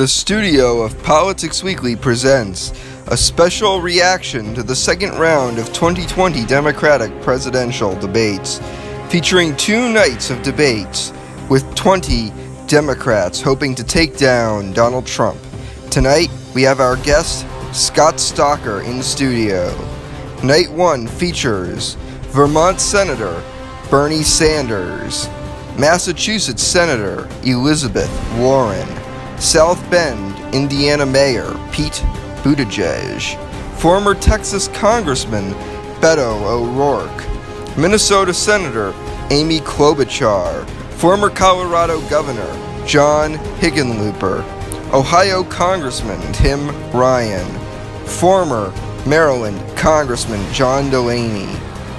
The studio of Politics Weekly presents a special reaction to the second round of 2020 Democratic presidential debates, featuring two nights of debates with 20 Democrats hoping to take down Donald Trump. Tonight, we have our guest, Scott Stocker, in studio. Night one features Vermont Senator Bernie Sanders, Massachusetts Senator Elizabeth Warren, South Bend, Indiana Mayor Pete Buttigieg, former Texas Congressman Beto O'Rourke, Minnesota Senator Amy Klobuchar, former Colorado Governor John Hickenlooper, Ohio Congressman Tim Ryan, former Maryland Congressman John Delaney,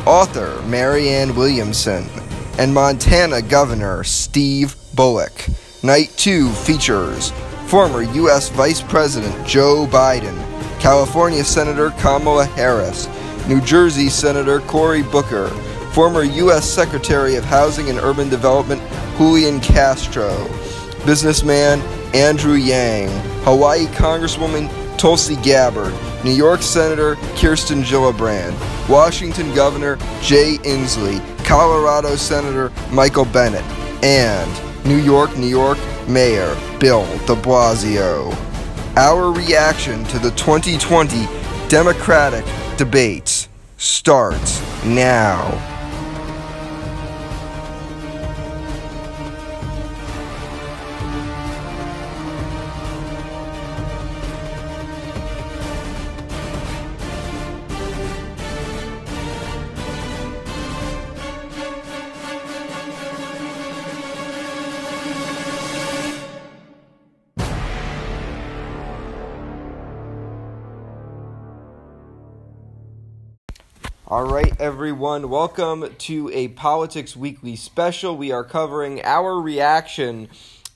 author Marianne Williamson, and Montana Governor Steve Bullock. Night 2 features former U.S. Vice President Joe Biden, California Senator Kamala Harris, New Jersey Senator Cory Booker, former U.S. Secretary of Housing and Urban Development Julian Castro, businessman Andrew Yang, Hawaii Congresswoman Tulsi Gabbard, New York Senator Kirsten Gillibrand, Washington Governor Jay Inslee, Colorado Senator Michael Bennet, and New York, New York Mayor Bill de Blasio. Our reaction to the 2020 Democratic debates starts now. All right, everyone, welcome to a Politics Weekly special. We are covering our reaction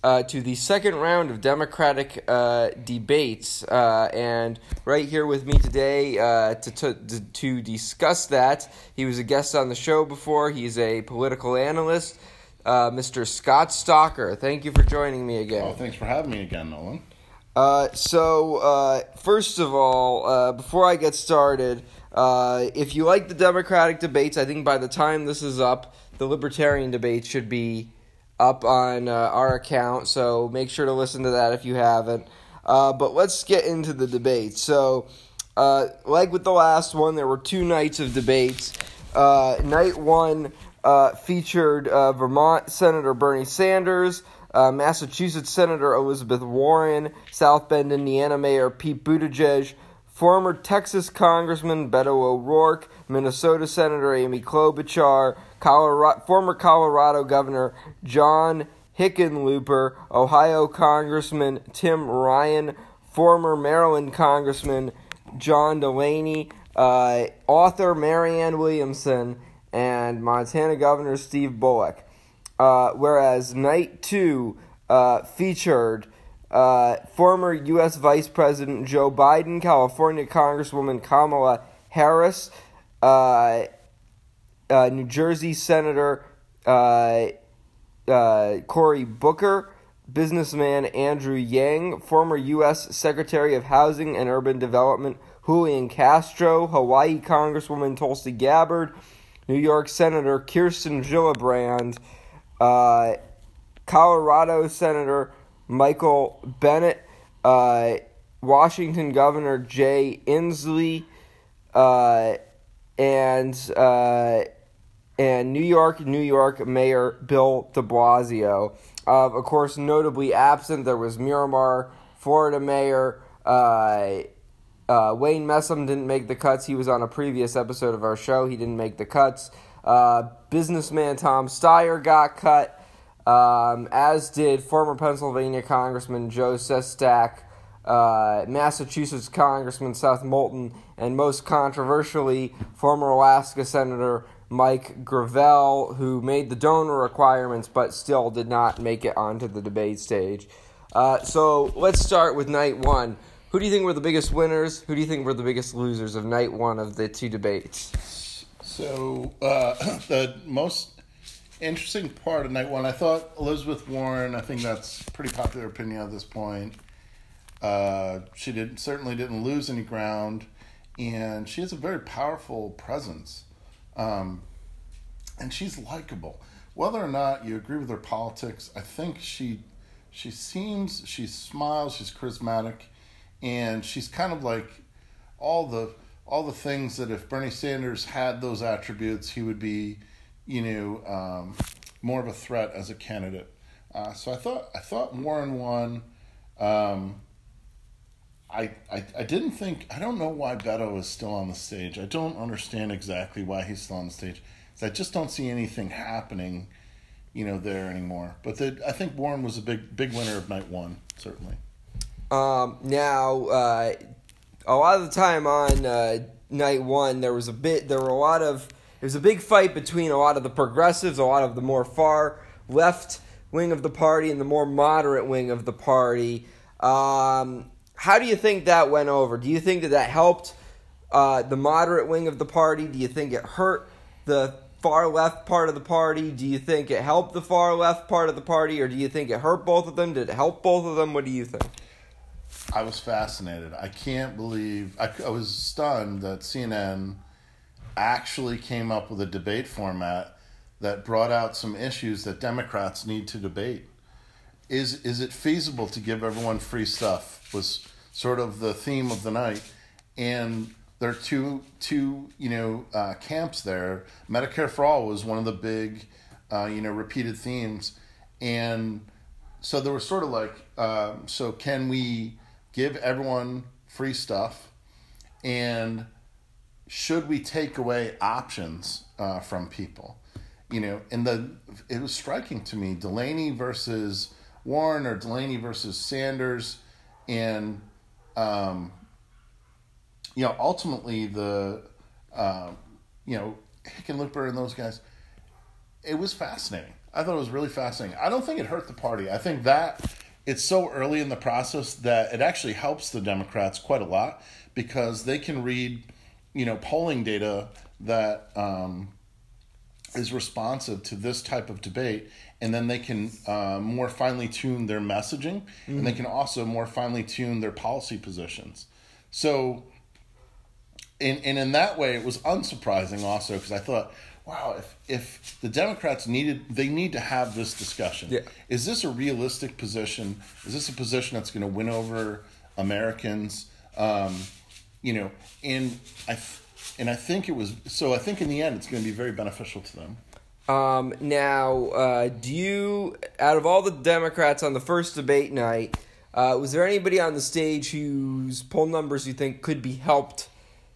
uh, to the second round of Democratic uh, debates. Uh, and right here with me today uh, to, to, to discuss that, he was a guest on the show before. He's a political analyst, uh, Mr. Scott Stocker. Thank you for joining me again. Oh, thanks for having me again, Nolan. Uh, so, uh, first of all, uh, before I get started, uh, if you like the Democratic debates, I think by the time this is up, the Libertarian debates should be up on uh, our account. So make sure to listen to that if you haven't. Uh, but let's get into the debates. So, like with the last one, there were two nights of debates. night one featured Vermont Senator Bernie Sanders. Uh, Massachusetts Senator Elizabeth Warren, South Bend, Indiana Mayor Pete Buttigieg, former Texas Congressman Beto O'Rourke, Minnesota Senator Amy Klobuchar, Colorado, former Colorado Governor John Hickenlooper, Ohio Congressman Tim Ryan, former Maryland Congressman John Delaney, uh, author Marianne Williamson, and Montana Governor Steve Bullock. Uh, whereas night two uh, featured uh, former U.S. Vice President Joe Biden, California Congresswoman Kamala Harris, uh, uh, New Jersey Senator uh, Cory Booker, businessman Andrew Yang, former U.S. Secretary of Housing and Urban Development Julian Castro, Hawaii Congresswoman Tulsi Gabbard, New York Senator Kirsten Gillibrand, uh, Colorado Senator Michael Bennet, uh, Washington Governor Jay Inslee, uh, and uh, and New York, New York Mayor Bill De Blasio. of course, notably absent, there was Miramar, Florida Mayor. Uh, uh, Wayne Messam didn't make the cuts. He was on a previous episode of our show. He didn't make the cuts. Uh, businessman Tom Steyer got cut, um, as did former Pennsylvania Congressman Joe Sestak, uh, Massachusetts Congressman Seth Moulton, and most controversially, former Alaska Senator Mike Gravel, who made the donor requirements but still did not make it onto the debate stage. Uh, so let's start with night one. Who do you think were the biggest winners? Who do you think were the biggest losers of night one of the two debates? So uh, the most interesting part of night one, I thought Elizabeth Warren. I think that's pretty popular opinion at this point. Uh, she did certainly didn't lose any ground, and she has a very powerful presence, um, and she's likable. Whether or not you agree with her politics, I think she she seems she smiles, she's charismatic, and she's kind of like all the all the things that if Bernie Sanders had those attributes, he would be, you know, um, more of a threat as a candidate. Uh, so I thought I thought Warren won. Um, I, I I didn't think I don't know why Beto is still on the stage. I don't understand exactly why he's still on the stage. I just don't see anything happening, you know, there anymore. But the, I think Warren was a big big winner of night one, certainly. Um, now, uh, a lot of the time on uh, night one, there was a bit, there were a lot of, there was a big fight between a lot of the progressives, a lot of the more far left wing of the party, and the more moderate wing of the party. Um, how do you think that went over? Do you think that that helped uh, the moderate wing of the party? Do you think it hurt the far left part of the party? Do you think it helped the far left part of the party, or do you think it hurt both of them? Did it help both of them? What do you think? I was fascinated. I can't believe I, I was stunned that CNN actually came up with a debate format that brought out some issues that Democrats need to debate. Is is it feasible to give everyone free stuff? Was sort of the theme of the night, and there are two two you know uh, camps there. Medicare for all was one of the big uh, you know repeated themes, and so there was sort of like uh, so can we give everyone free stuff and should we take away options uh, from people? You know and the it was striking to me delaney versus warren or delaney versus sanders and um, you know ultimately the uh, you know hickenlooper and those guys it was fascinating. I thought it was really fascinating. I don't think it hurt the party. I think that it's so early in the process that it actually helps the Democrats quite a lot because they can read, you know, polling data that um, is responsive to this type of debate, and then they can uh, more finely tune their messaging, mm-hmm. and they can also more finely tune their policy positions. So, and, and in that way, it was unsurprising also because I thought, wow, if if the Democrats needed, they need to have this discussion. Yeah. Is this a realistic position? Is this a position that's going to win over Americans? Um, you know, and I and I think it was so. I think in the end, it's going to be very beneficial to them. Um, now, uh, do you, out of all the Democrats on the first debate night, uh, was there anybody on the stage whose poll numbers you think could be helped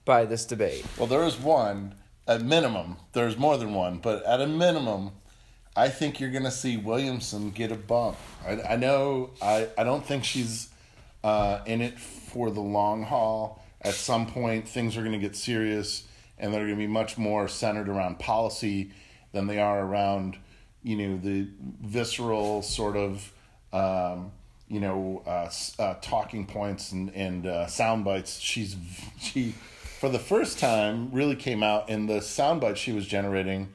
by this debate? Well, there is one at minimum, there's more than one, but at a minimum, I think you're going to see Williamson get a bump. I, I know, I, I don't think she's uh, in it for the long haul. At some point, things are going to get serious and they're going to be much more centered around policy than they are around, you know, the visceral sort of, um, you know, uh, uh, talking points and, and uh, sound bites. She's, she, for the first time really came out and the sound soundbite she was generating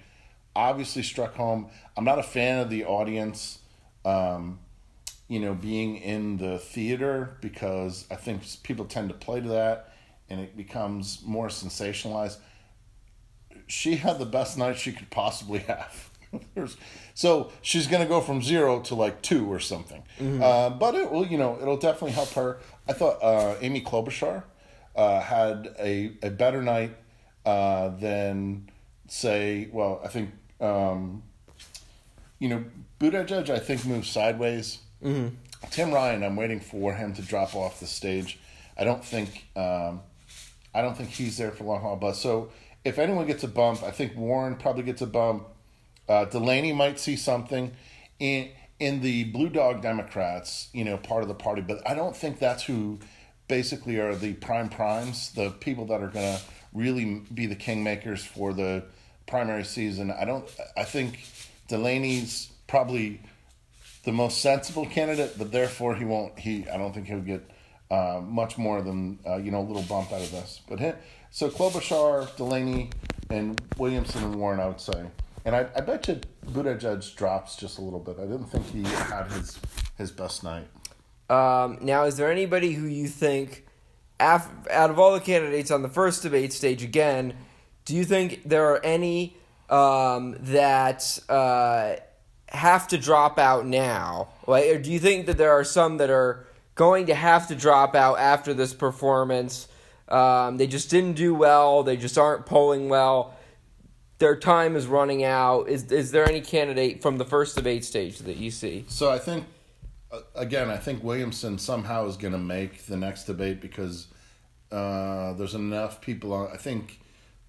obviously struck home. I'm not a fan of the audience, um, you know, being in the theater because I think people tend to play to that and it becomes more sensationalized. She had the best night she could possibly have. so she's going to go from zero to like two or something. Mm-hmm. Uh, but it will, you know, it'll definitely help her. I thought uh, Amy Klobuchar uh, had a, a better night uh, than, say, well, I think, um, you know, Buttigieg, I think, moved sideways. Mm-hmm. Tim Ryan, I'm waiting for him to drop off the stage. I don't think, um, I don't think he's there for long haul. But so if anyone gets a bump, I think Warren probably gets a bump. Uh, Delaney might see something in in the Blue Dog Democrats, you know, part of the party. But I don't think that's who basically are the prime primes, the people that are going to really be the kingmakers for the primary season. I don't. I think Delaney's probably the most sensible candidate, but therefore he won't. He I don't think he'll get uh, much more than uh, you know a little bump out of this. But so Klobuchar, Delaney, and Williamson and Warren, I would say. And I, I bet you Buttigieg drops just a little bit. I didn't think he had his his best night. Um, now, is there anybody who you think, af- out of all the candidates on the first debate stage, again, do you think there are any um, that uh, have to drop out now? Like, or do you think that there are some that are going to have to drop out after this performance? Um, they just didn't do well. They just aren't polling well. Their time is running out. Is is there any candidate from the first debate stage that you see? So I think, uh, again, I think Williamson somehow is going to make the next debate because uh, there's enough people on. I think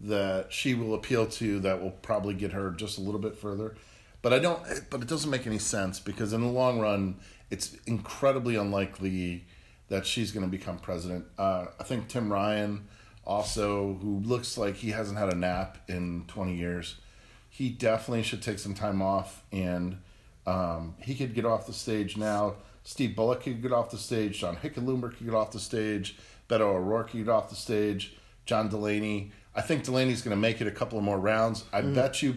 that she will appeal to that will probably get her just a little bit further. But I don't. But it doesn't make any sense because in the long run, it's incredibly unlikely that she's going to become president. Uh, I think Tim Ryan, also who looks like he hasn't had a nap in 20 years, he definitely should take some time off and um, he could get off the stage now. Steve Bullock could get off the stage. John Hickenlooper could get off the stage. Beto O'Rourke could get off the stage. John Delaney. I think Delaney's going to make it a couple of more rounds. I mm. bet you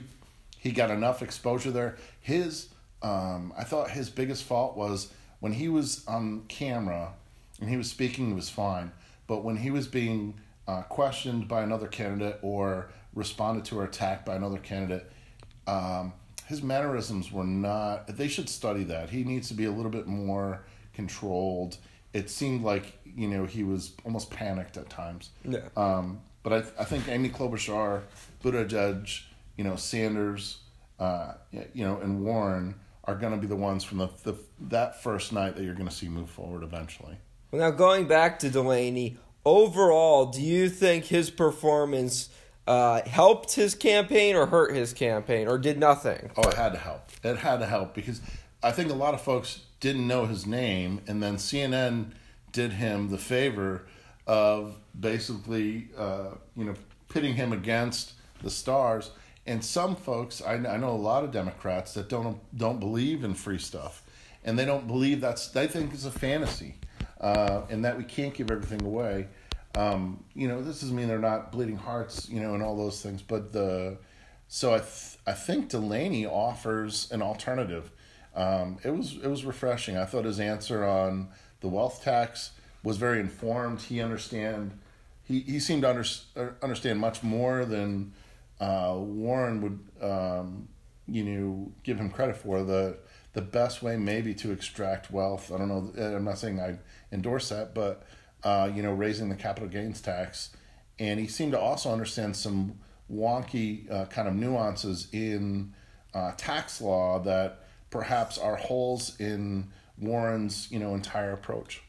he got enough exposure there. His, um, I thought his biggest fault was when he was on camera and he was speaking, he was fine. But when he was being uh, questioned by another candidate or responded to or attacked by another candidate, um, his mannerisms were not. They should study that. He needs to be a little bit more controlled. It seemed like you know he was almost panicked at times. Yeah. Um, but I, I think Amy Klobuchar, Buttigieg, you know Sanders, uh, you know, and Warren are going to be the ones from the, the that first night that you're going to see move forward eventually. Well, now going back to Delaney, overall, do you think his performance uh, helped his campaign or hurt his campaign or did nothing? Oh, it had to help. It had to help because I think a lot of folks didn't know his name, and then CNN did him the favor of basically, uh, you know, pitting him against the stars. And some folks, I, I know a lot of Democrats that don't don't believe in free stuff, and they don't believe that's they think it's a fantasy uh, and that we can't give everything away. Um, you know, this doesn't mean they're not bleeding hearts, you know, and all those things. But the so I th- I think Delaney offers an alternative. Um, it was it was refreshing. I thought his answer on the wealth tax was very informed. He understand he, he seemed to under, uh, understand much more than uh, Warren would um, you know give him credit for. The the best way maybe to extract wealth. I don't know. I'm not saying I endorse that, but uh, you know, raising the capital gains tax, and he seemed to also understand some wonky uh, kind of nuances in uh, tax law that perhaps are holes in Warren's you know entire approach.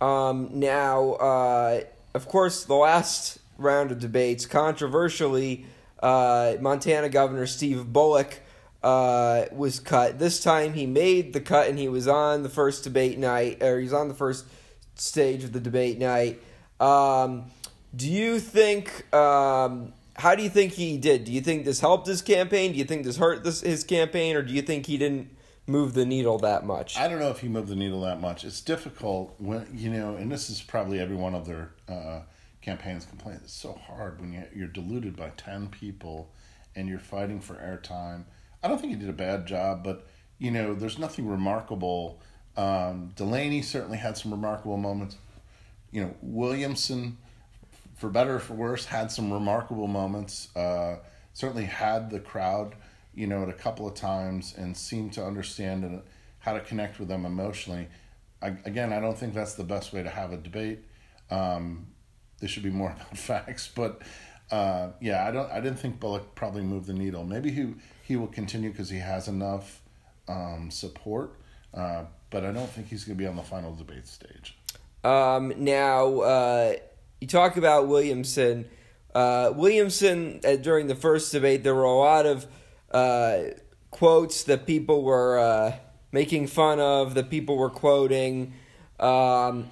Um, now, uh, of course, the last round of debates, controversially, uh, Montana Governor Steve Bullock uh, was cut. This time he made the cut and he was on the first debate night, or he's on the first stage of the debate night. Um, do you think? Um, how do you think he did? Do you think this helped his campaign? Do you think this hurt this his campaign, or do you think he didn't move the needle that much? I don't know if he moved the needle that much. It's difficult when you know, and this is probably every one of their uh, campaigns complain. It's so hard when you're diluted by ten people and you're fighting for airtime I don't think he did a bad job, but you know, there's nothing remarkable. Um, Delaney certainly had some remarkable moments. You know, Williamson, for better or for worse, had some remarkable moments. Uh, certainly had the crowd, you know, at a couple of times and seemed to understand and how to connect with them emotionally. I, again, I don't think that's the best way to have a debate. Um, this should be more about facts, but uh, yeah, I don't. I didn't think Bullock probably moved the needle. Maybe he he will continue because he has enough um, support, uh, but I don't think he's going to be on the final debate stage. Um, now uh, you talk about Williamson. Uh, Williamson uh, during the first debate, there were a lot of uh, quotes that people were making fun of. That people were quoting. Um,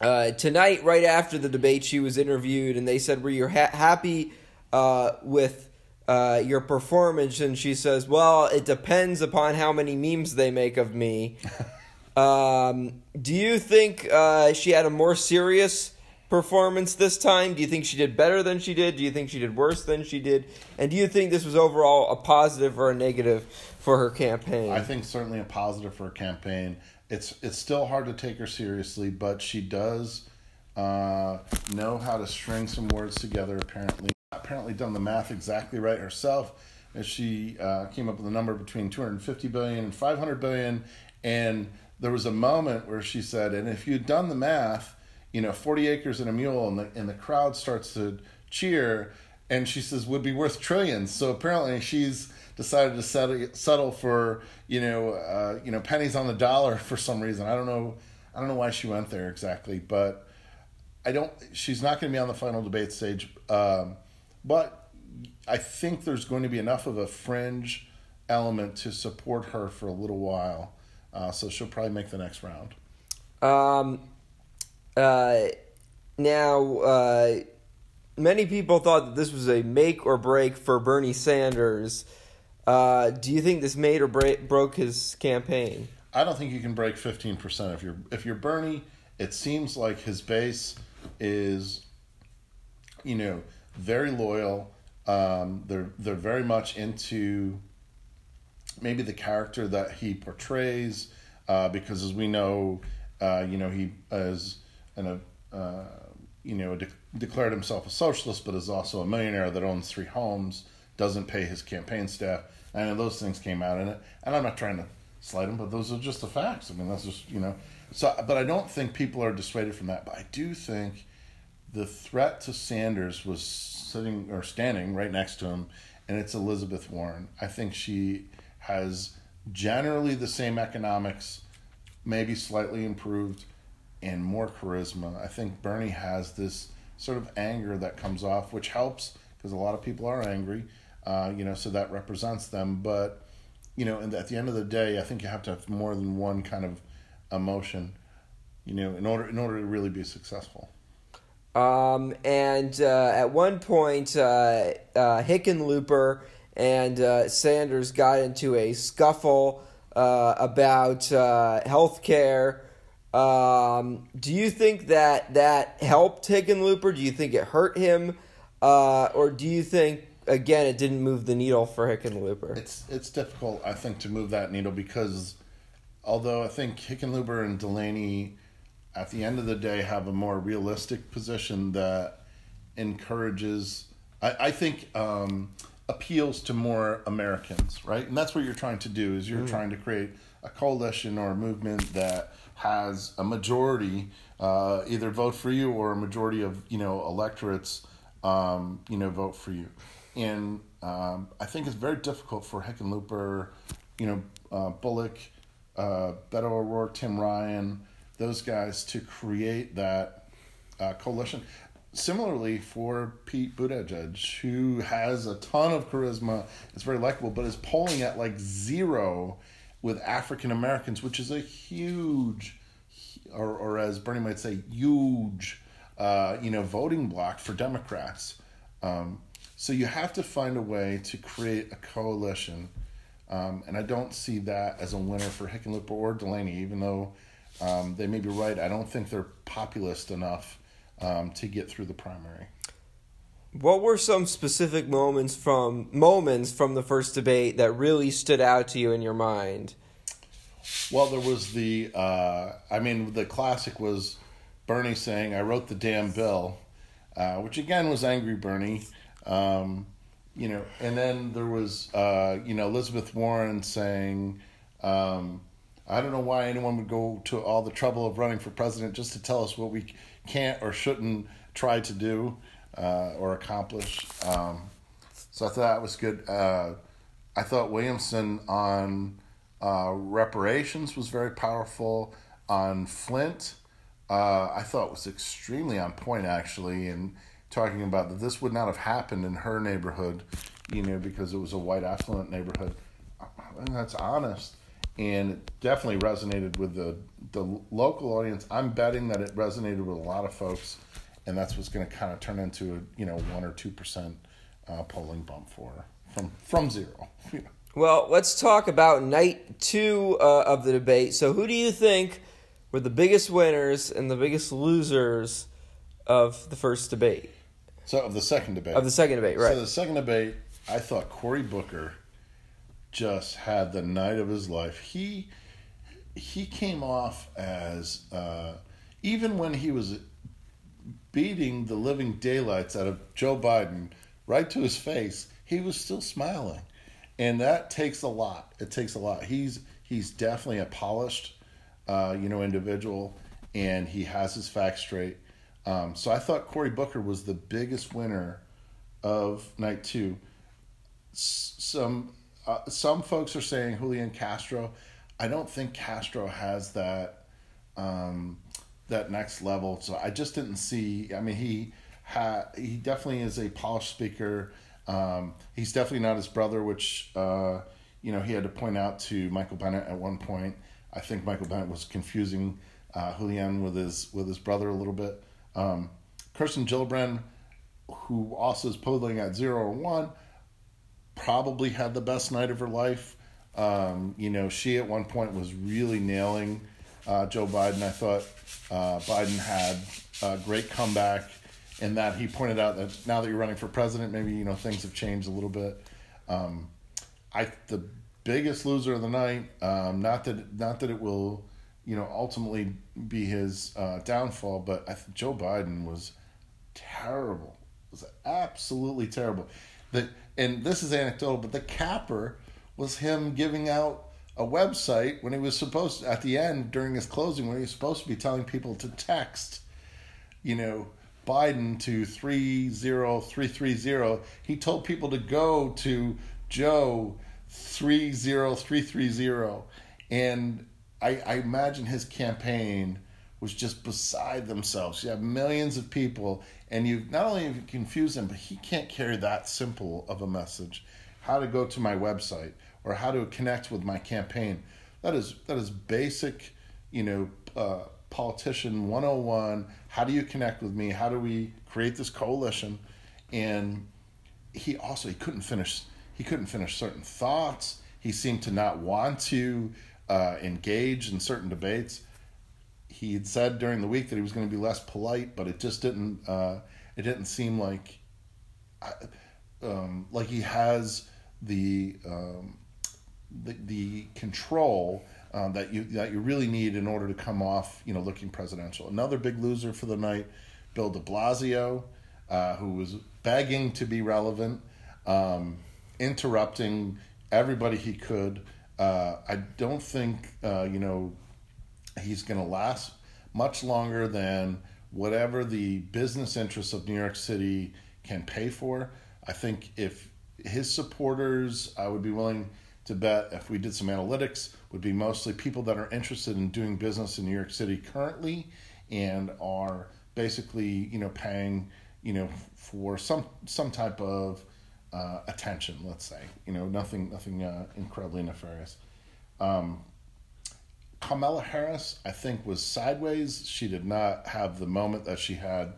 uh, tonight, right after the debate, she was interviewed, and they said, "Were you ha- happy uh, with uh, your performance?" And she says, "Well, it depends upon how many memes they make of me." um, do you think uh, she had a more serious performance this time? Do you think she did better than she did? Do you think she did worse than she did? And do you think this was overall a positive or a negative for her campaign? I think certainly a positive for her campaign. It's it's still hard to take her seriously, but she does uh, know how to string some words together. Apparently, apparently done the math exactly right herself. As she uh, came up with a number between 250 billion and 500 billion, and there was a moment where she said, "And if you'd done the math, you know, 40 acres and a mule," and the and the crowd starts to cheer, and she says, "Would be worth trillions. So apparently, she's decided to settle settle for you know uh, you know pennies on the dollar for some reason. I don't know. I don't know why she went there exactly, but I don't. She's not going to be on the final debate stage. Um, but I think there's going to be enough of a fringe element to support her for a little while. Uh, so she'll probably make the next round. Um, uh, now, uh, many people thought that this was a make or break for Bernie Sanders. Uh, do you think this made or break, broke his campaign? I don't think you can break fifteen percent if you're if you're Bernie. It seems like his base is, you know, very loyal. Um, they're they're very much into maybe the character that he portrays, uh, because as we know, uh, you know, he is an uh, you know de- declared himself a socialist, but is also a millionaire that owns three homes, doesn't pay his campaign staff. Know those things came out in it, and I'm not trying to slight him, but those are just the facts. I mean, that's just you know. So, but I don't think people are dissuaded from that. But I do think the threat to Sanders was sitting or standing right next to him, and it's Elizabeth Warren. I think she has generally the same economics, maybe slightly improved, and more charisma. I think Bernie has this sort of anger that comes off, which helps because a lot of people are angry, uh, you know, so that represents them. But, you know, and at the end of the day, I think you have to have more than one kind of emotion, you know, in order in order to really be successful. Um, and uh, at one point, uh, uh, Hickenlooper and uh, Sanders got into a scuffle uh, about uh, health care. Um, do you think that that helped Hickenlooper? Do you think it hurt him? Uh, or do you think, again, it didn't move the needle for Hickenlooper? It's it's difficult, I think, to move that needle because although I think Hickenlooper and Delaney, at the end of the day, have a more realistic position that encourages, I, I think, um, appeals to more Americans, right? And that's what you're trying to do is you're trying to create a coalition or a movement that has a majority uh, either vote for you or a majority of you know electorates um, you know vote for you and um, I think it's very difficult for Hickenlooper you know uh, Bullock uh, Beto O'Rourke Tim Ryan those guys to create that uh, coalition similarly for Pete Buttigieg, who has a ton of charisma, is very likable, but is polling at like zero with African Americans, which is a huge, or, or as Bernie might say, huge, uh, you know, voting block for Democrats. Um, so you have to find a way to create a coalition, um, and I don't see that as a winner for Hickenlooper or Delaney, even though um, they may be right. I don't think they're populist enough um, to get through the primary. What were some specific moments from moments from the first debate that really stood out to you in your mind? Well, there was the, uh, I mean, the classic was Bernie saying, I wrote the damn bill, uh, which again was angry Bernie. Um, you know, and then there was, uh, you know, Elizabeth Warren saying, um, I don't know why anyone would go to all the trouble of running for president just to tell us what we can't or shouldn't try to do uh, or accomplish. Um, so I thought that was good. Uh, I thought Williamson on uh, reparations was very powerful. On Flint, uh, I thought was extremely on point actually, and talking about that this would not have happened in her neighborhood, you know, because it was a white affluent neighborhood. Think that's honest and it definitely resonated with the the local audience. I'm betting that it resonated with a lot of folks, and that's what's going to kind of turn into a you know one or two percent uh, polling bump for her from from zero. Well, let's talk about night two uh, of the debate. So, who do you think were the biggest winners and the biggest losers of the first debate? So, of the second debate. Of the second debate, right? So, the second debate, I thought Cory Booker just had the night of his life. He he came off as uh, even when he was beating the living daylights out of Joe Biden right to his face, he was still smiling, and that takes a lot. It takes a lot. He's he's definitely a polished, uh, you know, individual, and he has his facts straight. Um, so I thought Cory Booker was the biggest winner of night two. S- some uh, some folks are saying Julian Castro. I don't think Castro has that um, that next level. So I just didn't see. I mean, he ha- he definitely is a polished speaker. Um, he's definitely not his brother, which uh, you know he had to point out to Michael Bennet at one point. I think Michael Bennet was confusing uh, Julian with his with his brother a little bit. Um, Kirsten Gillibrand, who also is polling at zero or one, probably had the best night of her life. Um, you know, she at one point was really nailing uh, Joe Biden. I thought uh, Biden had a great comeback in that he pointed out that now that you're running for president, maybe you know things have changed a little bit. Um, I the biggest loser of the night. Um, not that not that it will, you know, ultimately be his uh, downfall, but think Joe Biden was terrible. It was absolutely terrible. The and this is anecdotal, but the capper was him giving out a website when he was supposed to, at the end during his closing when he was supposed to be telling people to text, you know, Biden to 30330. He told people to go to Joe 30330. And I, I imagine his campaign was just beside themselves. You have millions of people, and you not only have you confused him, but he can't carry that simple of a message. How to go to my website or how to connect with my campaign. That is that is basic, you know, uh, politician 101. How do you connect with me? How do we create this coalition? And he also he couldn't finish he couldn't finish certain thoughts. He seemed to not want to uh, engage in certain debates. He had said during the week that he was going to be less polite, but it just didn't. Uh, it didn't seem like um, like he has the um, the, the control um, that you that you really need in order to come off, you know, looking presidential. Another big loser for the night, Bill De Blasio, uh, who was begging to be relevant, um, interrupting everybody he could. Uh, I don't think uh, you know he's going to last much longer than whatever the business interests of New York City can pay for. I think if his supporters, I would be willing to bet if we did some analytics would be mostly people that are interested in doing business in New York City currently and are basically you know paying you know for some some type of uh, attention let's say. You know nothing nothing uh, incredibly nefarious. Um, Kamala Harris I think was sideways. She did not have the moment that she had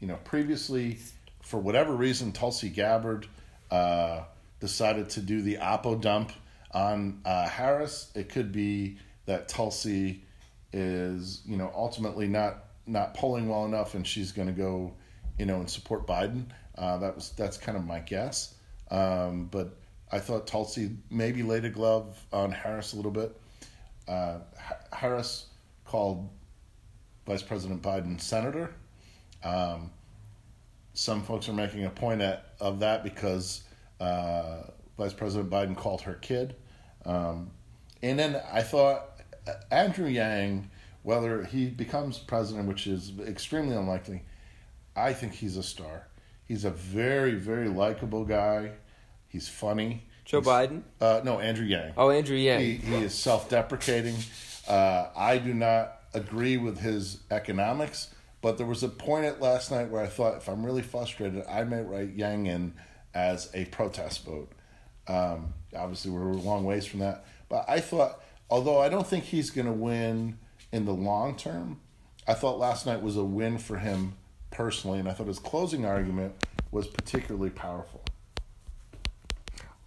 you know previously. For whatever reason Tulsi Gabbard uh, decided to do the Oppo dump on uh, Harris. It could be that Tulsi is, you know, ultimately not not polling well enough, and she's going to go, you know, and support Biden. Uh, that was that's kind of my guess. Um, but I thought Tulsi maybe laid a glove on Harris a little bit. Uh, Harris called Vice President Biden senator. Um, some folks are making a point at, of that because uh, Vice President Biden called her kid. Um, and then I thought uh, Andrew Yang, whether he becomes president, which is extremely unlikely, I think he's a star. He's a very, very likable guy. He's funny. Joe He's, Biden? Uh, no, Andrew Yang. Oh, Andrew Yang. He, he is self deprecating. Uh, I do not agree with his economics, but there was a point at last night where I thought if I'm really frustrated, I may write Yang in as a protest vote. Um, obviously, we're a long ways from that. But I thought, although I don't think he's going to win in the long term, I thought last night was a win for him personally, and I thought his closing argument was particularly powerful.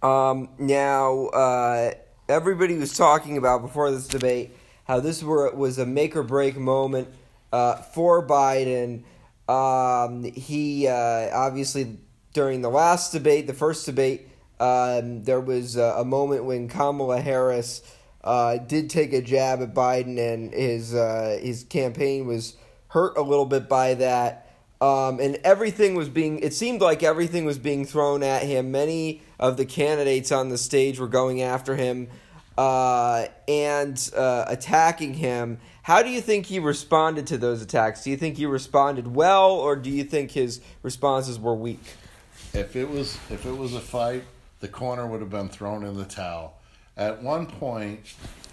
Um, now, uh, everybody was talking about before this debate how this were, was a make or break moment uh, for Biden. Um, he uh, obviously during the last debate, the first debate, um, there was a, a, moment when Kamala Harris uh, did take a jab at Biden, and his uh, his campaign was hurt a little bit by that. Um, and everything was being, it seemed like everything was being thrown at him. Many of the candidates on the stage were going after him uh, and uh, attacking him. How do you think he responded to those attacks? Do you think he responded well, or do you think his responses were weak? If it was if it was a fight, the corner would have been thrown in the towel. At one point,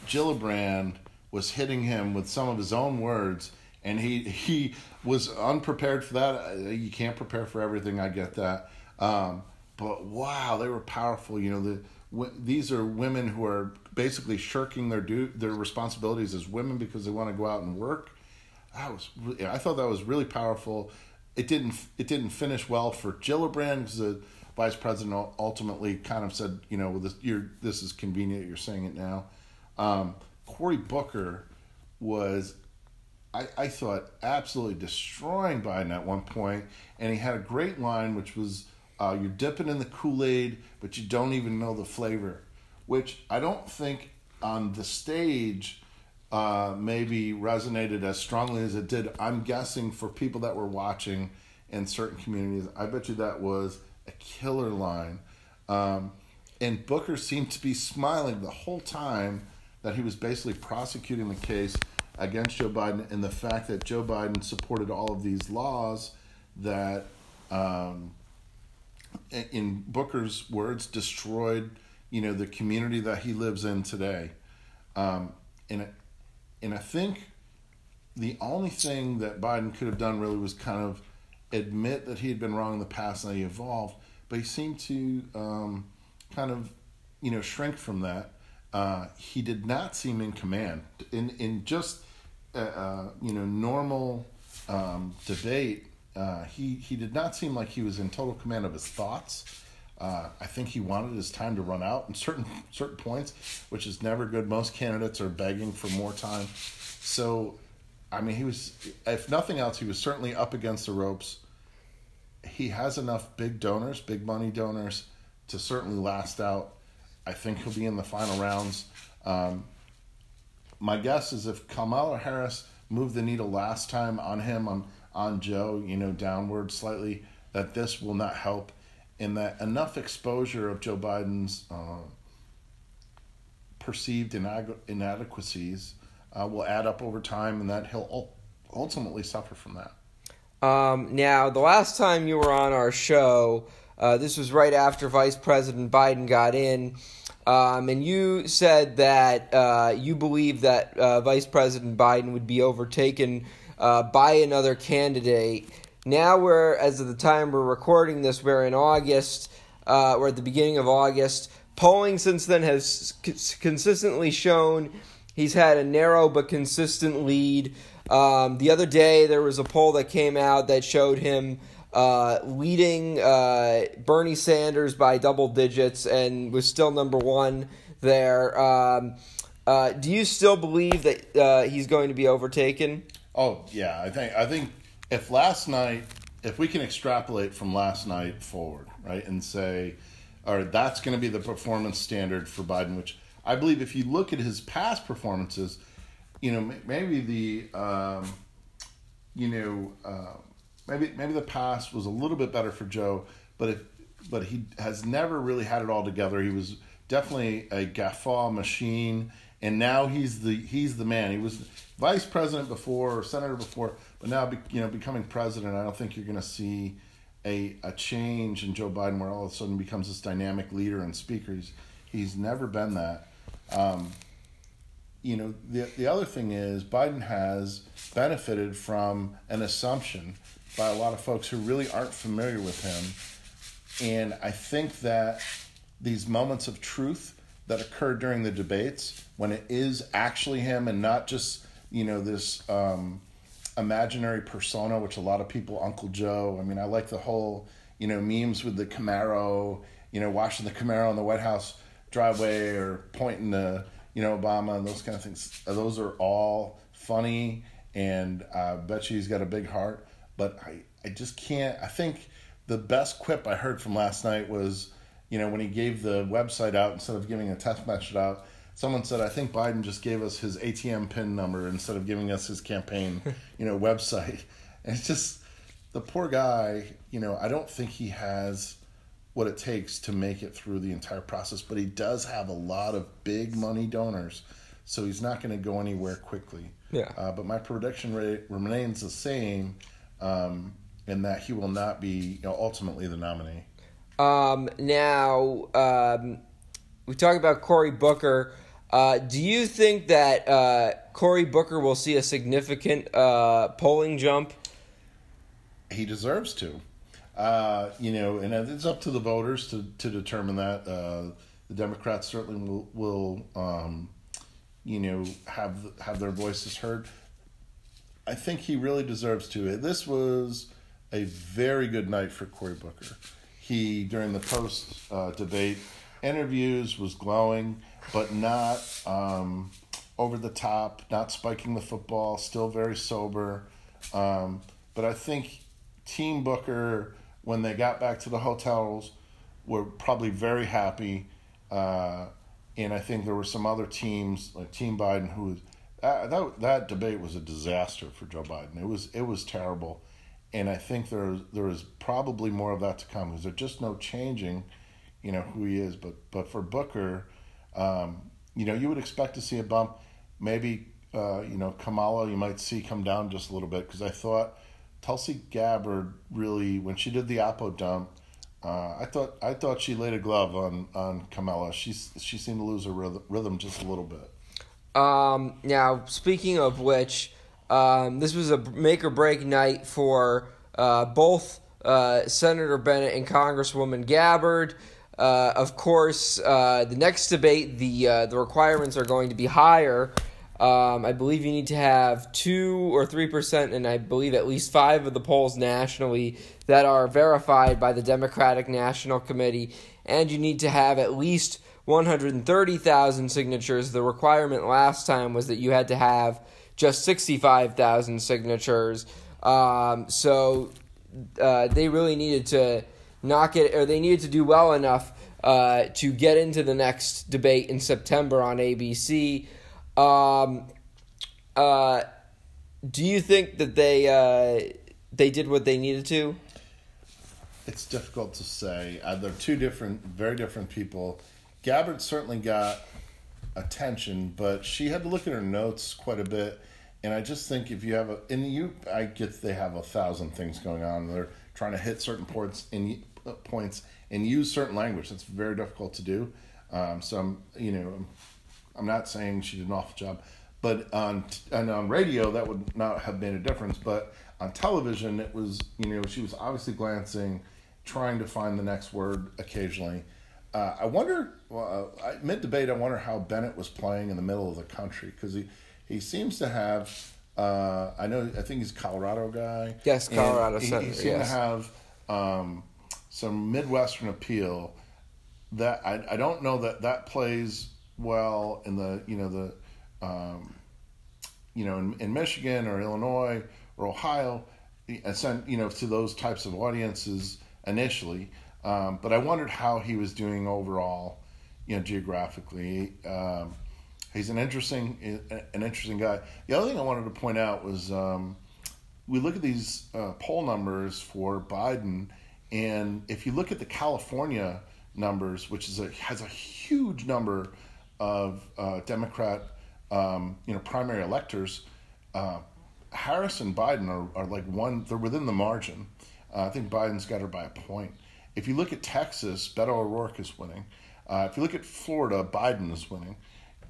Gillibrand was hitting him with some of his own words, and he he was unprepared for that. You can't prepare for everything. I get that, um, but wow, they were powerful. You know, the these are women who are basically shirking their do their responsibilities as women because they want to go out and work. That was I thought that was really powerful. It didn't it didn't finish well for Gillibrand because the vice president ultimately kind of said, you know, this you're this is convenient. You're saying it now. Um, Cory Booker was I, I thought absolutely destroying Biden at one point, and he had a great line which was, uh, "You're dipping in the Kool Aid, but you don't even know the flavor," which I don't think on the stage uh, maybe resonated as strongly as it did. I'm guessing for people that were watching in certain communities, I bet you that was a killer line. Um, and Booker seemed to be smiling the whole time that he was basically prosecuting the case against Joe Biden and the fact that Joe Biden supported all of these laws that, um, in Booker's words, destroyed you know the community that he lives in today, um, and and I think the only thing that Biden could have done really was kind of admit that he had been wrong in the past and that he evolved, but he seemed to um, kind of you know shrink from that. Uh, he did not seem in command in in just uh, uh, you know normal um, debate. Uh, he he did not seem like he was in total command of his thoughts. Uh, I think he wanted his time to run out in certain certain points, which is never good. Most candidates are begging for more time. So, I mean, he was, if nothing else, he was certainly up against the ropes. He has enough big donors, big money donors, to certainly last out. I think he'll be in the final rounds. Um, my guess is if Kamala Harris moved the needle last time on him, on on Joe, you know, downward slightly, that this will not help in that enough exposure of Joe Biden's uh, perceived inadequacies uh, will add up over time, and that he'll ultimately suffer from that. Um, now, the last time you were on our show, uh, this was right after Vice President Biden got in, um, and you said that uh, you believe that uh, Vice President Biden would be overtaken uh, by another candidate. Now we're, as of the time we're recording this, we're in August. Uh, we're at the beginning of August. Polling since then has consistently shown he's had a narrow but consistent lead. Um, the other day, there was a poll that came out that showed him uh, leading uh, Bernie Sanders by double digits and was still number one there. Um, uh, do you still believe that uh, he's going to be overtaken? Oh yeah, I think I think if last night, if we can extrapolate from last night forward, right, and say, all right, that's going to be the performance standard for Biden, which I believe if you look at his past performances, you know, maybe the, um, you know, uh, maybe maybe the past was a little bit better for Joe, but if but he has never really had it all together. He was definitely a gaffaw machine, and now he's the he's the man. He was vice president before or senator before, but now, you know, becoming president, I don't think you're going to see a a change in Joe Biden where all of a sudden becomes this dynamic leader and speaker. He's he's never been that. Um, you know, the the other thing is Biden has benefited from an assumption by a lot of folks who really aren't familiar with him, and I think that these moments of truth that occur during the debates when it is actually him and not just you know this. Um, imaginary persona, which a lot of people, Uncle Joe. I mean, I like the whole, you know, memes with the Camaro, you know, washing the Camaro in the White House driveway or pointing to, you know, Obama and those kind of things. Those are all funny, and I bet you he's got a big heart. But I, I just can't. I think the best quip I heard from last night was, you know, when he gave the website out instead of giving a text message out, someone said, I think Biden just gave us his ATM pin number instead of giving us his campaign, you know, website. And it's just the poor guy. You know, I don't think he has what it takes to make it through the entire process, but he does have a lot of big money donors, so he's not going to go anywhere quickly. Yeah. Uh, but my prediction rate remains the same, um, in that he will not be you know, ultimately the nominee. Um, now, um, we talked about Cory Booker. Uh, do you think that uh, Cory Booker will see a significant uh, polling jump? He deserves to. Uh, you know, and it's up to the voters to, to determine that. Uh, the Democrats certainly will, will um, you know, have have their voices heard. I think he really deserves to. This was a very good night for Cory Booker. He during the post uh, debate interviews was glowing, but not um, over the top, not spiking the football, still very sober. Um, but I think Team Booker, when they got back to the hotels, were probably very happy. Uh, and I think there were some other teams like Team Biden who uh, that that debate was a disaster for Joe Biden. It was it was terrible, and I think there there is probably more of that to come because there's just no changing, you know who he is. But but for Booker, um, you know you would expect to see a bump. Maybe uh, you know Kamala you might see come down just a little bit because I thought Tulsi Gabbard really when she did the Oppo dump uh, I thought I thought she laid a glove on on Kamala. She's she seemed to lose her rhythm, rhythm just a little bit. Um, now, speaking of which, um, this was a make or break night for uh, both uh, Senator Bennet and Congresswoman Gabbard. Uh, of course, uh, the next debate, the uh, the requirements are going to be higher. Um, I believe you need to have two or three percent, and I believe at least five of the polls nationally that are verified by the Democratic National Committee, and you need to have at least 130,000 signatures. The requirement last time was that you had to have just 65,000 signatures. Um, so uh, they really needed to knock it, or they needed to do well enough uh, to get into the next debate in September on ABC. Um, uh, do you think that they uh, they did what they needed to? It's difficult to say. Uh, they're two different, very different people. Gabbard certainly got attention, but she had to look at her notes quite a bit. And I just think if you have a, and you, I get they have a thousand things going on. They're trying to hit certain points in uh, points and use certain language. That's very difficult to do. Um, so I'm, you know, I'm not saying she did an awful job, but on and on radio that would not have made a difference. But on television, it was you know she was obviously glancing, trying to find the next word occasionally. Uh, I wonder well, uh, mid debate. I wonder how Bennet was playing in the middle of the country because he he seems to have. Uh, I know. I think he's a Colorado guy. Yes, Colorado he, Senator. He seemed yes. to have um, some Midwestern appeal. That I, I don't know that that plays well in the you know the um, you know in, in Michigan or Illinois or Ohio, and sent you know to those types of audiences initially. Um, but I wondered how he was doing overall, you know, geographically. Um, he's an interesting an interesting guy. The other thing I wanted to point out was um, we look at these uh, poll numbers for Biden, and if you look at the California numbers, which is a has a huge number of uh, Democrat, um, you know, primary electors, uh, Harris and Biden are, are like one. They're within the margin. Uh, I think Biden's got her by a point. If you look at Texas, Beto O'Rourke is winning. Uh, if you look at Florida, Biden is winning.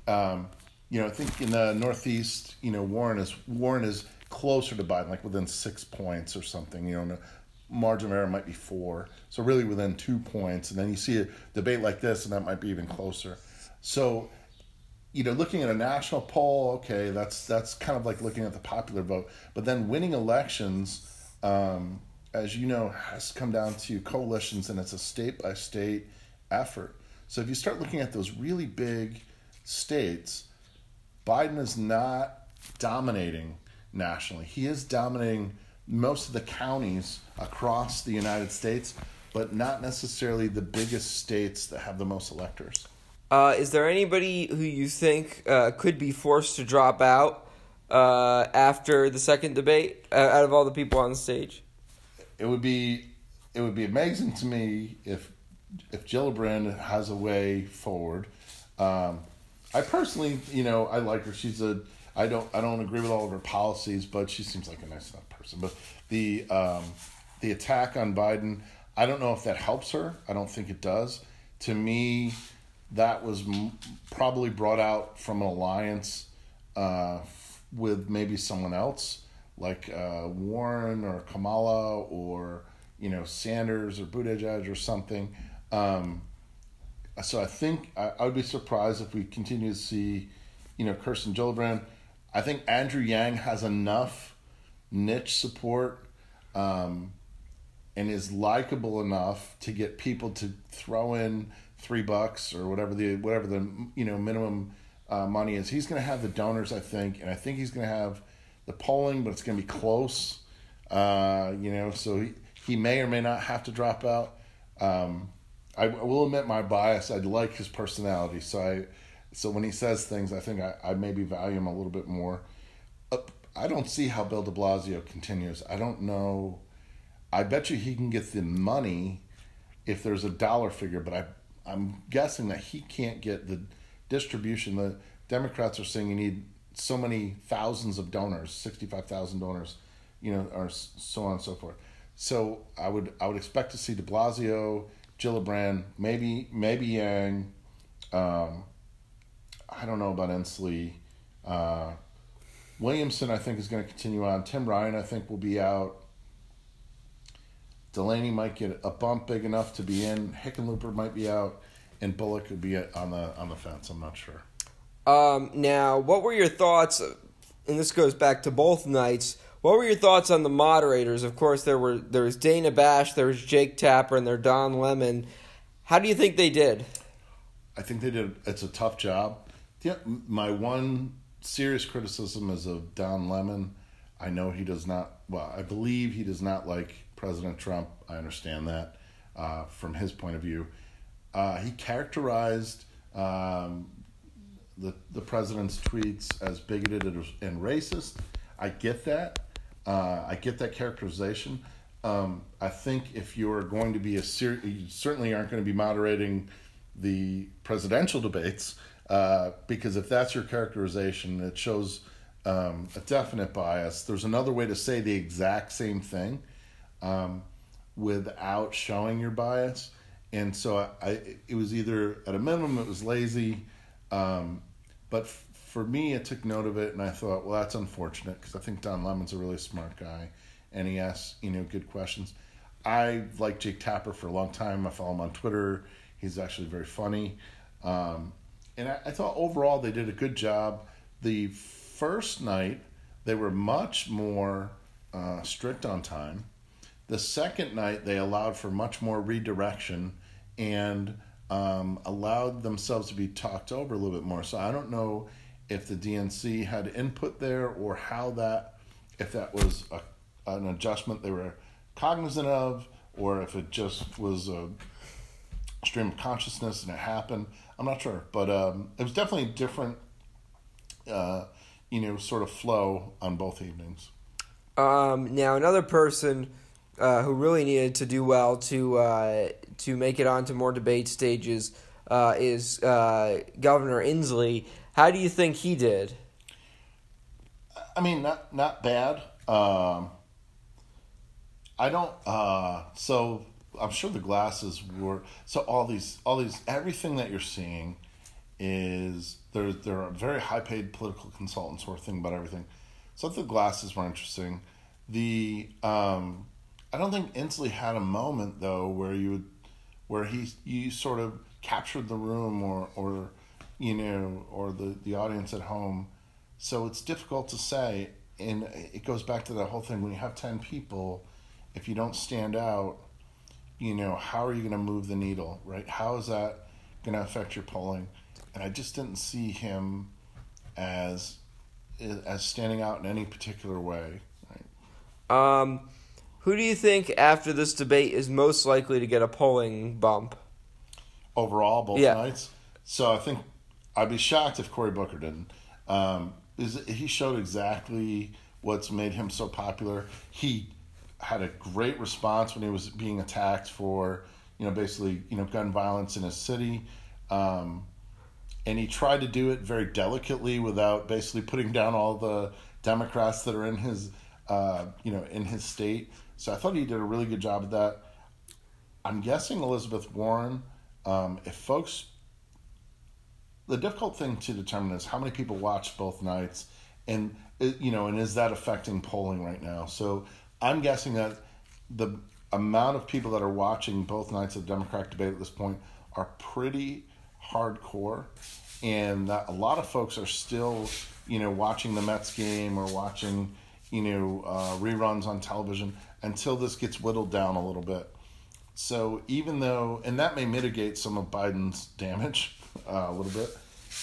Um, you know, I think in the Northeast, you know, Warren is Warren is closer to Biden, like within six points or something. You know, margin of error might be four, so really within two points. And then you see a debate like this, and that might be even closer. So, you know, looking at a national poll, okay, that's that's kind of like looking at the popular vote. But then winning elections, um, as you know, has come down to coalitions, and it's a state by state effort. So if you start looking at those really big states, Biden is not dominating nationally. He is dominating most of the counties across the United States, but not necessarily the biggest states that have the most electors. Uh, is there anybody who you think uh, could be forced to drop out uh, after the second debate uh, out of all the people on the stage? It would be it would be amazing to me if if Gillibrand has a way forward. Um, I personally, you know, I like her. She's a I don't I don't agree with all of her policies, but she seems like a nice enough person. But the um, the attack on Biden, I don't know if that helps her. I don't think it does. To me, that was m- probably brought out from an alliance uh, with maybe someone else, like uh, Warren or Kamala or you know Sanders or Buttigieg or something. Um, so I think I, I would be surprised if we continue to see, you know, Kirsten Gillibrand. I think Andrew Yang has enough niche support um, and is likable enough to get people to throw in three bucks or whatever the whatever the you know minimum uh, money is. He's going to have the donors, I think, and I think he's going to have the polling, but it's going to be close. Uh, you know, so he, he may or may not have to drop out. Um, I will admit my bias. I like his personality, so I so when he says things, I think I, I maybe value him a little bit more. Uh, I don't see how Bill De Blasio continues. I don't know. I bet you he can get the money if there's a dollar figure, but I I'm guessing that he can't get the distribution. The Democrats are saying you need so many thousands of donors, sixty five thousand donors, you know, or so on and so forth. So I would I would expect to see De Blasio, Gillibrand, maybe maybe Yang. Um, I don't know about Inslee. Uh, Williamson, I think, is going to continue on. Tim Ryan, I think, will be out. Delaney might get a bump big enough to be in. Hickenlooper might be out, and Bullock would be on the on the fence. I'm not sure. Um, now, what were your thoughts? And this goes back to both nights. What were your thoughts on the moderators? Of course, there were there was Dana Bash, there was Jake Tapper, and there Don Lemon. How do you think they did? I think they did. It's a tough job. Yeah, my one serious criticism is of Don Lemon. I know he does not. Well, I believe he does not like President Trump. I understand that uh, from his point of view. Uh, he characterized um, the the president's tweets as bigoted and racist. I get that. Uh, I get that characterization. Um, I think if you're going to be a ser- you certainly aren't going to be moderating the presidential debates uh, because if that's your characterization, it shows um, a definite bias. There's another way to say the exact same thing um, without showing your bias, and so I, it was either at a minimum it was lazy, um, but f- for me it took note of it, and I thought, well, that's unfortunate because I think Don Lemon's a really smart guy, and he asks you know good questions. I like Jake Tapper for a long time. I follow him on Twitter. He's actually very funny. Um, and I, I, thought overall they did a good job. The first night they were much more uh, strict on time. The second night they allowed for much more redirection and um, allowed themselves to be talked over a little bit more. So I don't know if the DNC had input there or how that, if that was a, an adjustment they were cognizant of, or if it just was a stream of consciousness and it happened. I'm not sure, but um, it was definitely a different, uh, you know, sort of flow on both evenings. Um, now another person uh, who really needed to do well to uh, to make it onto more debate stages uh, is uh, Governor Inslee. How do you think he did? I mean, not not bad. Um, I don't. Uh, so I'm sure the glasses were. So all these, all these, everything that you're seeing is there. There are very high paid political consultants who are thinking about everything. So the glasses were interesting. The um, I don't think Inslee had a moment though where you would, where he you sort of captured the room or or you know or the the audience at home. So it's difficult to say, and it goes back to that whole thing when you have ten people, if you don't stand out, you know how are you going to move the needle, right? How is that going to affect your polling? And I just didn't see him as as standing out in any particular way. Right? Um, who do you think after this debate is most likely to get a polling bump? Overall, both yeah. nights. so I think I'd be shocked if Cory Booker didn't. Um, is he showed exactly what's made him so popular. He had a great response when he was being attacked for you know basically you know gun violence in his city. Um, and he tried to do it very delicately without basically putting down all the Democrats that are in his, uh, you know, in his state. So I thought he did a really good job of that. I'm guessing Elizabeth Warren. Um, if folks, the difficult thing to determine is how many people watch both nights, and you know, and is that affecting polling right now? So I'm guessing that the amount of people that are watching both nights of the Democratic debate at this point are pretty hardcore, and that a lot of folks are still, you know, watching the Mets game or watching, you know, uh, reruns on television until this gets whittled down a little bit. So even though, and that may mitigate some of Biden's damage uh, a little bit,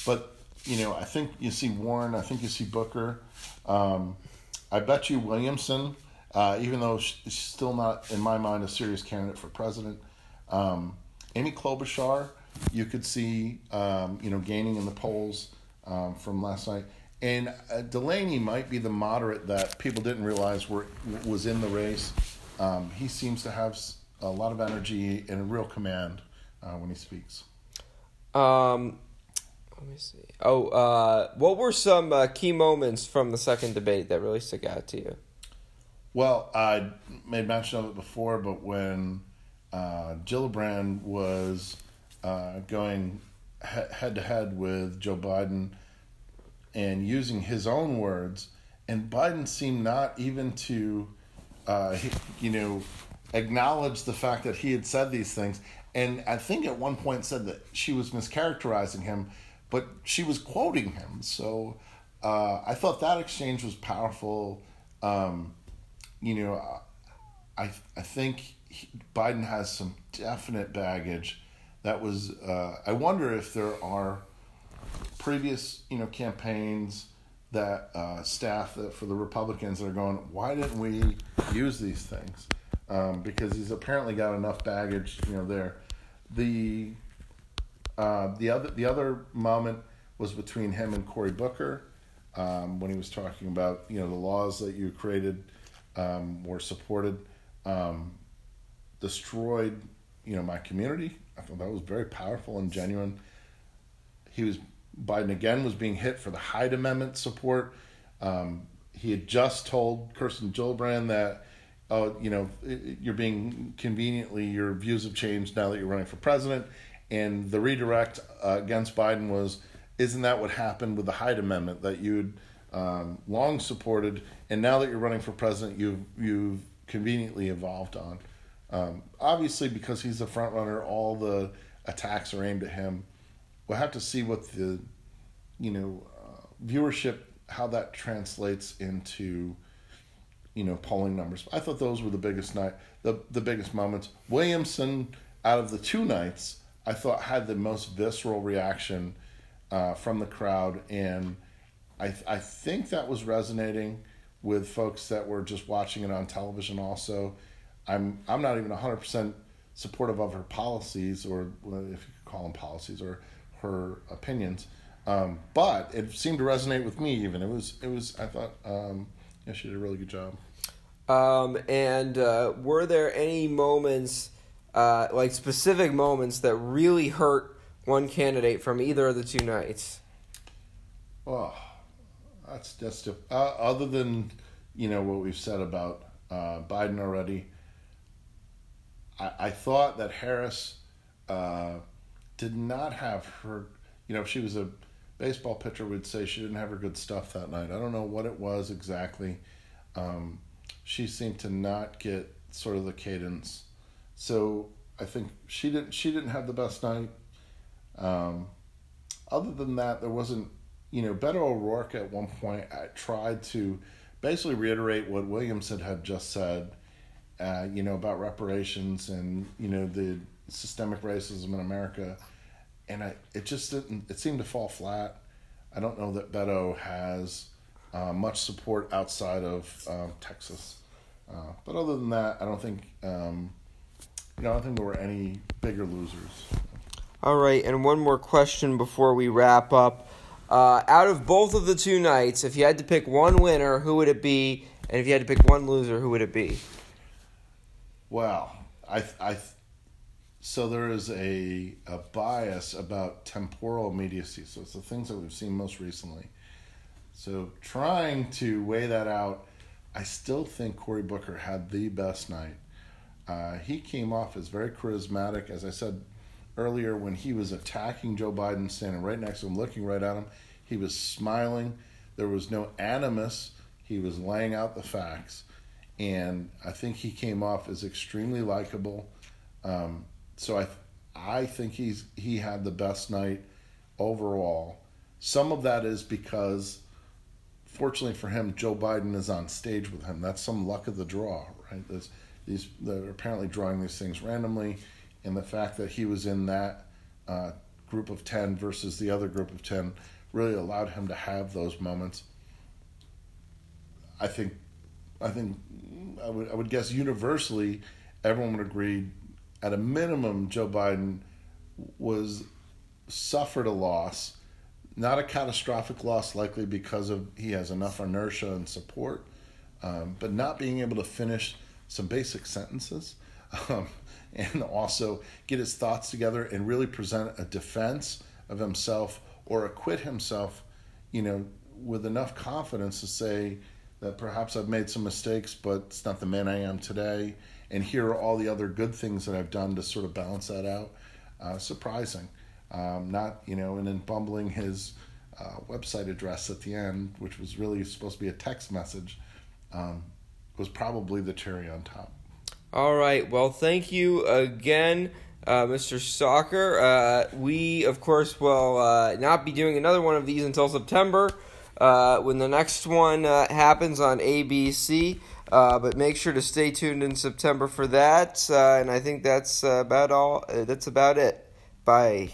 but you know, I think you see Warren, I think you see Booker. Um, I bet you Williamson, uh, even though she's still not, in my mind, a serious candidate for president. Um, Amy Klobuchar, you could see, um, you know, gaining in the polls um, from last night. And uh, Delaney might be the moderate that people didn't realize were was in the race. Um, he seems to have a lot of energy and a real command uh, when he speaks. Um, let me see. Oh, uh, what were some uh, key moments from the second debate that really stuck out to you? Well, I made mention of it before, but when uh, Gillibrand was uh, going head to head with Joe Biden and using his own words, and Biden seemed not even to, uh, you know, acknowledge the fact that he had said these things. And I think at one point said that she was mischaracterizing him, but she was quoting him. So uh, I thought that exchange was powerful. Um, you know, I I think he, Biden has some definite baggage that was uh, I wonder if there are previous you know campaigns that uh, staff that for the Republicans that are going why didn't we use these things? Um, because he's apparently got enough baggage you know there. The uh, the other the other moment was between him and Cory Booker um, when he was talking about you know the laws that you created um, were supported um, destroyed you know my community. I thought that was very powerful and genuine. He was Biden again was being hit for the Hyde Amendment support. Um, he had just told Kirsten Gillibrand that, oh, you know, you're being conveniently your views have changed now that you're running for president, and the redirect uh, against Biden was, isn't that what happened with the Hyde Amendment that you'd um, long supported, and now that you're running for president, you've you've conveniently evolved on. Um, obviously, because he's the front runner, all the attacks are aimed at him. We'll have to see what the, you know, uh, viewership how that translates into, you know, polling numbers. I thought those were the biggest night, the the biggest moments. Williamson, out of the two nights, I thought had the most visceral reaction uh, from the crowd, and I I think that was resonating with folks that were just watching it on television also I'm I'm not even hundred percent supportive of her policies, or if you could call them policies, or her opinions. Um, but it seemed to resonate with me. Even it was it was I thought um, yeah she did a really good job. Um, and uh, were there any moments, uh, like specific moments, that really hurt one candidate from either of the two nights? Oh, that's just uh, other than you know what we've said about uh, Biden already. I, I thought that Harris uh, did not have her. You know, if she was a baseball pitcher, would say she didn't have her good stuff that night. I don't know what it was exactly. Um, she seemed to not get sort of the cadence. So I think she didn't. She didn't have the best night. Um, other than that, there wasn't. You know, Beto O'Rourke at one point I tried to basically reiterate what Williamson had just said uh, you know, about reparations and you know the systemic racism in America, and I it just didn't. It seemed to fall flat. I don't know that Beto has uh, much support outside of uh, Texas, uh, but other than that, I don't think um, you know I don't think there were any bigger losers. All right, and one more question before we wrap up. Uh, out of both of the two nights, if you had to pick one winner, who would it be? And if you had to pick one loser, who would it be? Well, I, I, so there is a, a bias about temporal immediacy. So it's the things that we've seen most recently. So trying to weigh that out, I still think Cory Booker had the best night. Uh, he came off as very charismatic, as I said earlier, when he was attacking Joe Biden, standing right next to him, looking right at him. He was smiling. There was no animus. He was laying out the facts, and I think he came off as extremely likable. Um, so I, I think he's he had the best night overall. Some of that is because fortunately for him, Joe Biden is on stage with him. That's some luck of the draw, right? There's, these they're apparently drawing these things randomly, and the fact that he was in that uh, group of ten versus the other group of ten really allowed him to have those moments. I think, I think, I would I would guess universally, everyone would agree, at a minimum, Joe Biden was suffered a loss not a catastrophic loss, likely because of he has enough inertia and support, um, but not being able to finish some basic sentences, um, and also get his thoughts together and really present a defense of himself or acquit himself, you know, with enough confidence to say that perhaps I've made some mistakes, but it's not the man I am today, and here are all the other good things that I've done to sort of balance that out. Uh, surprising um, not you know, and then bumbling his uh, website address at the end, which was really supposed to be a text message, um, was probably the cherry on top. All right. Well, thank you again. Uh, Mr. Stalker. Uh, we, of course, will uh, not be doing another one of these until September uh, when the next one uh, happens on ABC. Uh, but make sure to stay tuned in September for that. and I think that's about all. that's about it. Bye.